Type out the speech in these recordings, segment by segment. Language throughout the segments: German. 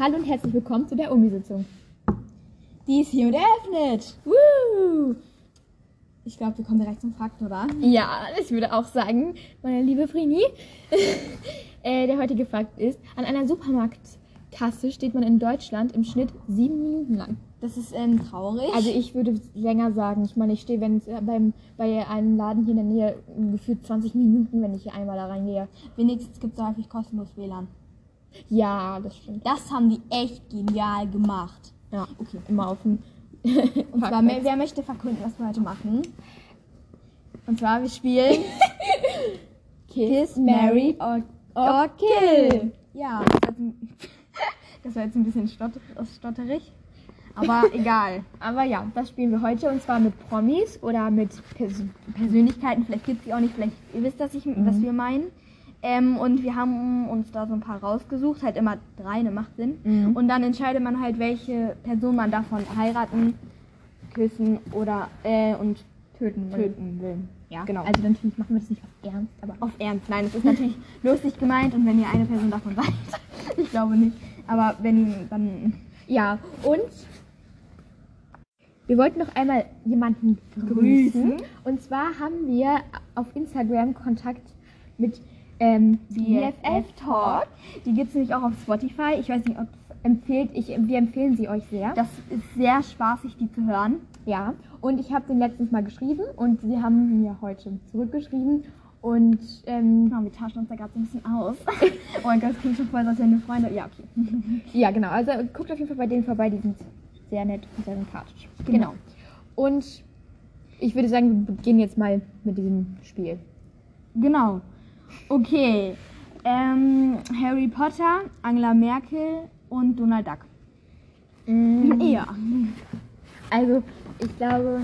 Hallo und herzlich willkommen zu der Uni-Sitzung. Die ist hiermit eröffnet. Woo! Ich glaube, wir kommen direkt zum Fakt, oder? Ja, ich würde auch sagen, meine liebe Frini, äh, der heutige Fakt ist, an einer Supermarktkasse steht man in Deutschland im Schnitt sieben Minuten lang. Das ist ähm, traurig. Also ich würde länger sagen. Ich meine, ich stehe wenn beim bei einem Laden hier in der Nähe gefühlt 20 Minuten, wenn ich hier einmal da reingehe. wenigstens gibt es häufig kostenlos WLAN. Ja, das stimmt. Das haben die echt genial gemacht. Ja, okay. Immer auf dem Und zwar, wer möchte verkünden, was wir heute machen? Und zwar, wir spielen Kiss, Mary or, or Kill. Ja, das war jetzt ein, bisschen stott, stotterig. Aber egal. Aber ja, das spielen wir heute und zwar mit Promis oder mit Pers Persönlichkeiten, vielleicht gibt es die auch nicht, vielleicht ihr wisst, was, ich, was wir meinen. Ähm, und wir haben uns da so ein paar rausgesucht, halt immer drei, ne, macht Sinn. Mhm. Und dann entscheidet man halt, welche Person man davon heiraten, küssen oder äh, und töten. töten will. Ja, Genau. Also natürlich machen wir das nicht auf Ernst, aber Auf Ernst, nein, es ist natürlich lustig gemeint und wenn ihr eine Person davon seid, ich glaube nicht. Aber wenn dann ja. Und wir wollten noch einmal jemanden grüßen. Grüßen. Und zwar haben wir auf Instagram Kontakt mit ähm, BFF Talk, die gibt es nämlich auch auf Spotify. Ich weiß nicht, ob empfiehlt ich, wir empfehlen sie euch sehr. das ist sehr spaßig, die zu hören. Ja, und ich habe den letztens mal geschrieben und sie haben mir heute zurückgeschrieben. Und ähm, Genau, wir tauschen uns da gerade so ein bisschen aus. oh mein Gott, das klingt schon voll, als wären wir Freunde. Ja, okay. ja, genau, also guckt auf jeden Fall bei denen vorbei, die sind sehr nett und sehr sympathisch. Genau. Und ich würde sagen, wir beginnen jetzt mal mit diesem Spiel. Genau. Okay. Ähm, Harry Potter, Angela Merkel und Donald Duck. Ja. Also, ich glaube.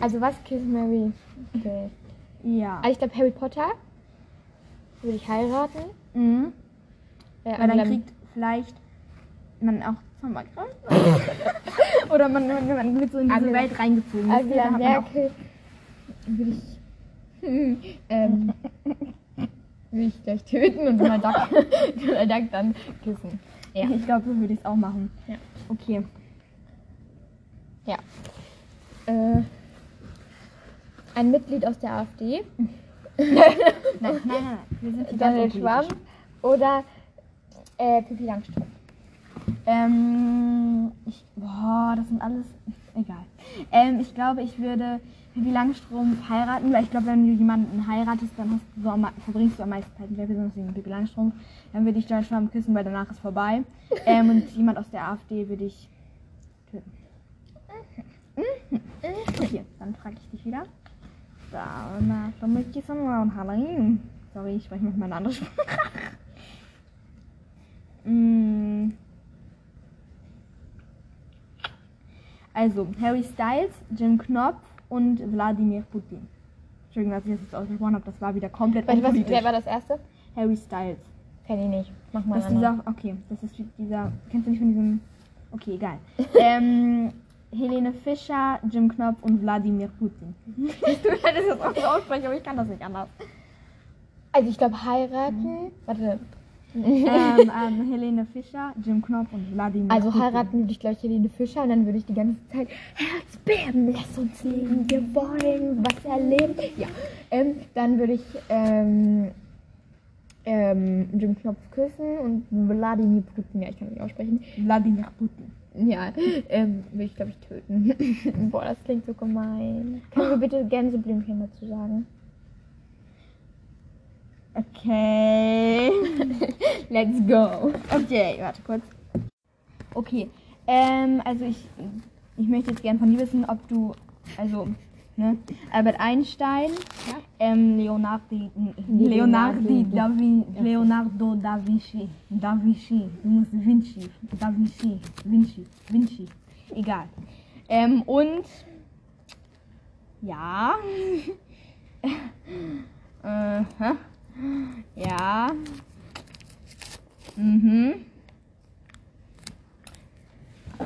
Also, was Kiss Mary? Okay. Ja. Also, ich glaube, Harry Potter würde ich heiraten. Mhm. Äh, Weil dann kriegt vielleicht man auch von Macron. Oder man, man, man wird so in diese Angela- Welt reingezogen. Angela Merkel würde ich. ähm, würde ich gleich töten und Donald Duck, Donald Duck dann küssen. Ja. Ich glaube, so würde ich es auch machen. Ja. Okay. Ja. Äh, ein Mitglied aus der AfD, Nein, nein, nein, nein. Wir sind hier Donald. Trump oder äh, Pippi Langstrumpf. Ähm, ich, boah, das sind alles, egal. Ähm, ich glaube, ich würde Pippi Langstrumpf heiraten, weil ich glaube, wenn du jemanden heiratest, dann du so verbringst du am meisten Zeit mit der Person, deswegen Pippi Langstrumpf. Dann würde ich Donald Trump küssen, weil danach ist vorbei. Ähm, und jemand aus der AfD würde ich töten. Okay, dann frage ich dich wieder. So mal Hallo. Sorry, ich spreche manchmal eine andere Sprache. Mm. Also, Harry Styles, Jim Knopf und Wladimir Putin. Entschuldigung, dass ich das jetzt ausgesprochen habe, das war wieder komplett Warte, was, wer war das erste? Harry Styles. Kenn ich nicht. Mach mal Das dieser, okay, das ist dieser, kennst du nicht von diesem, okay, egal. ähm, Helene Fischer, Jim Knopf und Wladimir Putin. du hättest das auch so aussprechen, aber ich kann das nicht anders. Also ich glaube heiraten. Warte. Ähm, ähm, Helene Fischer, Jim Knopf und Wladimir Also Putin. heiraten würde ich gleich Helene Fischer und dann würde ich die ganze Zeit Herzbeben, lass uns leben, wir wollen was erleben. Ja, ähm, dann würde ich ähm, ähm, Jim Knopf küssen und Wladimir Putin, ja, ich kann nicht aussprechen. Wladimir Putin. Ja, ähm, würde ich glaube ich töten. Boah, das klingt so gemein. Können wir bitte Gänseblümchen dazu sagen? Okay. Let's go. Okay, warte kurz. Okay, ähm, also ich, ich möchte jetzt gerne von dir wissen, ob du, also, ne, Albert Einstein, Ja. ähm, Leonardo, Leonardo, da Vin, Leonardo da Vinci, da Vinci, du musst Vinci, da Vinci, Vinci, Vinci, egal. Ähm, und, ja, äh, hä? ja, mhm.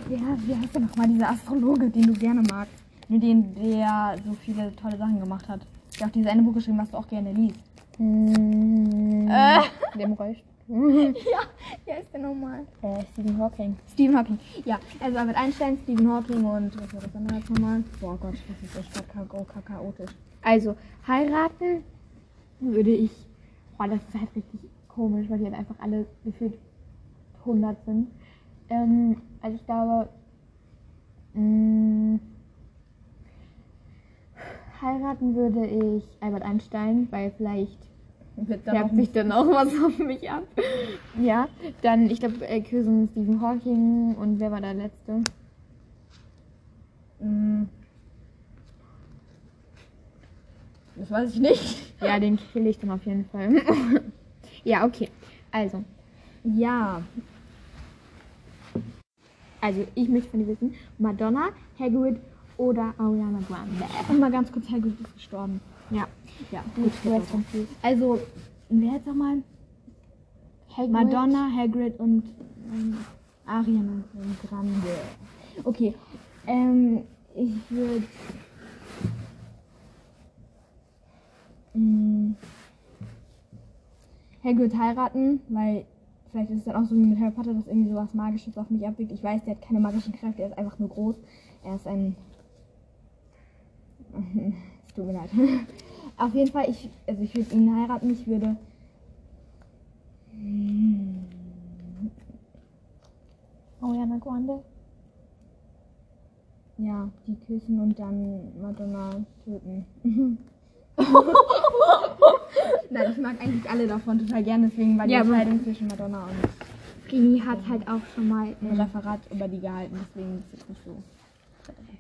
Ja, wie heißt der nochmal, dieser Astrologe, den du gerne magst? Mit dem der so viele tolle Sachen gemacht hat. Der auch dieses eine Buch geschrieben, was du auch gerne liest. Hm, Äh. dem Rollstuhl. ja, wer ist denn nochmal? Äh, Stephen Hawking. Stephen Hawking. Ja, also Albert Einstein, Stephen Hawking und was war das andere jetzt nochmal? Boah Gott, das ist echt chao- chaotisch. Also, heiraten würde ich. Boah, das ist halt richtig komisch, weil die halt einfach alle gefühlt 100 sind. Ähm, also, ich glaube. Mh, heiraten würde ich Albert Einstein, weil vielleicht färbt sich dann auch was auf mich ab. Ja, dann, ich glaube, äh, küssen Stephen Hawking und wer war der Letzte? Mm. Das weiß ich nicht. Ja, den kill ich dann auf jeden Fall. ja, okay. Also, Ja. also ich möchte von dir wissen, Madonna, Hagrid oder Ariana Grande. Und mal ganz kurz, Hagrid ist gestorben. Ja, Ja, gut, gut. Also, wer jetzt nochmal? Hagrid. Madonna, Hagrid und ähm, Ariana Grande. Okay, ähm, ich würde. Hagrid heiraten, weil vielleicht ist es dann auch so wie mit Harry Potter, dass irgendwie sowas Magisches auf mich abwirkt. Ich weiß, der hat keine magischen Kräfte, er ist einfach nur groß. Er ist ein. Es tut mir leid. Auf jeden Fall, ich, also ich würde ihn heiraten, ich würde. Ariana Grande. Ja, die küssen und dann Madonna töten. Nein, ich mag eigentlich alle davon total gerne, deswegen war die Ja, aber- Entscheidung zwischen Madonna und Rini hat halt auch schon mal ein Referat über die gehalten, deswegen ist es nicht so.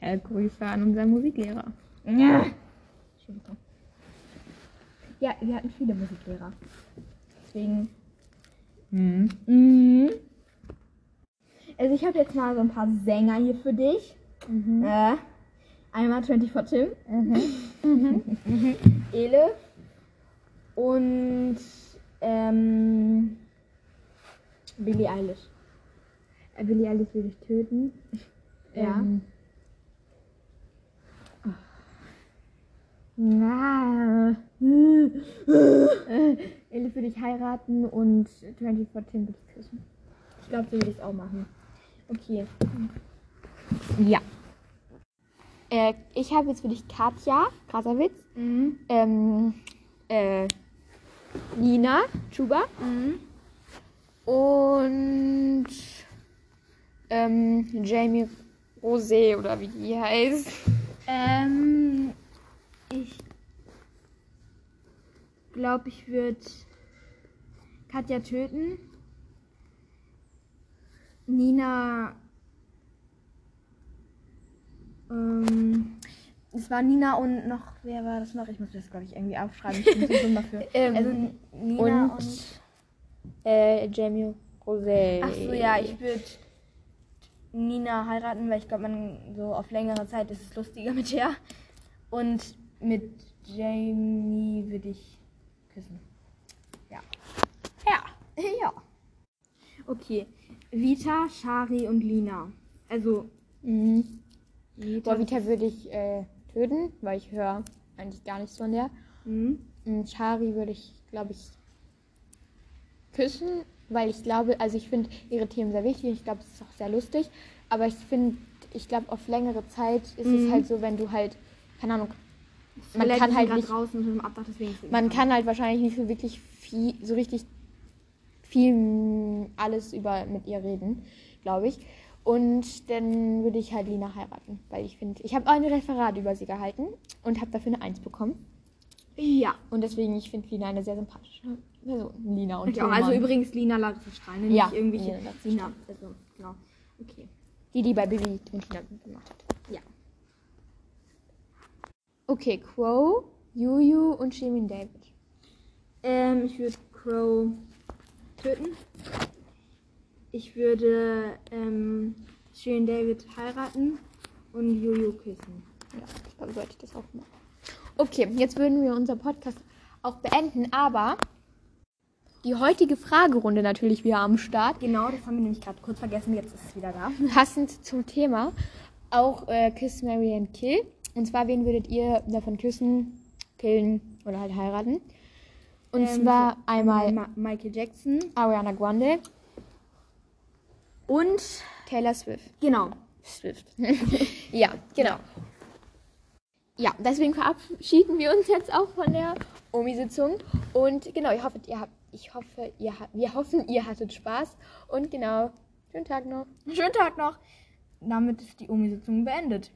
äh, Grüße an unseren Musiklehrer. Ja. Ja, wir hatten viele Musiklehrer. Deswegen. Mhm. Also ich habe jetzt mal so ein paar Sänger hier für dich. Mhm. Äh, einmal 24 Tim. Ele. Und ähm, Billie Eilish. Äh, Billie Eilish will ich töten. Ja. Ähm, Na. Äh, Elif würde ich heiraten und 24 Tim würde ich küssen. Ich glaube, so würde ich es auch machen. Okay. Ja. Äh, ich habe jetzt für dich Katja, krasser Witz, Mhm. ähm, äh, Nina, Chuba Mhm. und ähm, Jamie Rosé oder wie die heißt. Ähm, ich glaube, ich würde Katja töten. Nina. Ähm, es war Nina und noch, wer war das noch? Ich muss das, glaube ich, irgendwie aufschreiben. Ich bin so dafür. Ähm, also Nina und, und. Äh, Jamie Rosé. Ach so, ja, ich würde Nina heiraten, weil ich glaube, man so auf längere Zeit ist es lustiger mit der. Und mit Jamie würde ich küssen. Ja. Ja. Ja. Okay. Vita, Shari und Lina. Also, Mhm. Vita. Boah, Vita würde ich äh, töten, weil ich höre eigentlich gar nichts von der. Mhm. Und Shari würde ich, glaube ich, küssen, weil ich glaube, also ich finde ihre Themen sehr wichtig. Ich glaube, es ist auch sehr lustig. Aber ich finde, ich glaube, auf längere Zeit ist Mhm. es halt so, wenn du halt, keine Ahnung, man Vielleicht kann halt nicht, draußen Abdach, man kann halt wahrscheinlich nicht so wirklich viel, so richtig viel alles über mit ihr reden, glaube ich. Und dann würde ich halt Lina heiraten, weil ich finde, ich habe ein Referat über sie gehalten und habe dafür eine Eins bekommen. Ja. Und deswegen, ich finde Lina eine sehr sympathische Person. Lina und Ich auch. Also übrigens Lina Strahlen, nicht Ja, irgendwelche Lina Lina. Also, genau. Okay. Die, die bei Bibi und Tina gemacht hat. Ja. Okay, Crow, Juju und Shimin David. Ähm, ich würde Crow töten. Ich würde ähm, Shirin David heiraten und Juju küssen. Ja, ich glaube, sollte ich das auch machen. Okay, jetzt würden wir unser Podcast auch beenden, aber die heutige Fragerunde natürlich wieder am Start. Genau, das haben wir nämlich gerade kurz vergessen. Jetzt ist es wieder da. Passend zum Thema auch äh, Kiss, Mary and Kill. Und zwar, wen würdet ihr davon küssen, killen oder halt heiraten? Und Ähm, zwar einmal Ma Michael Jackson Ariana Grande, und Taylor Swift. genau. Swift. ja, genau. Ja, deswegen verabschieden wir uns jetzt auch von der Omi-Sitzung. Und genau, ich hoffe, ihr habt, ich hoffe, ihr habt, wir hoffen, ihr hattet Spaß. Und genau, schönen Tag noch. Schönen Tag noch. Damit ist die Omi-Sitzung beendet.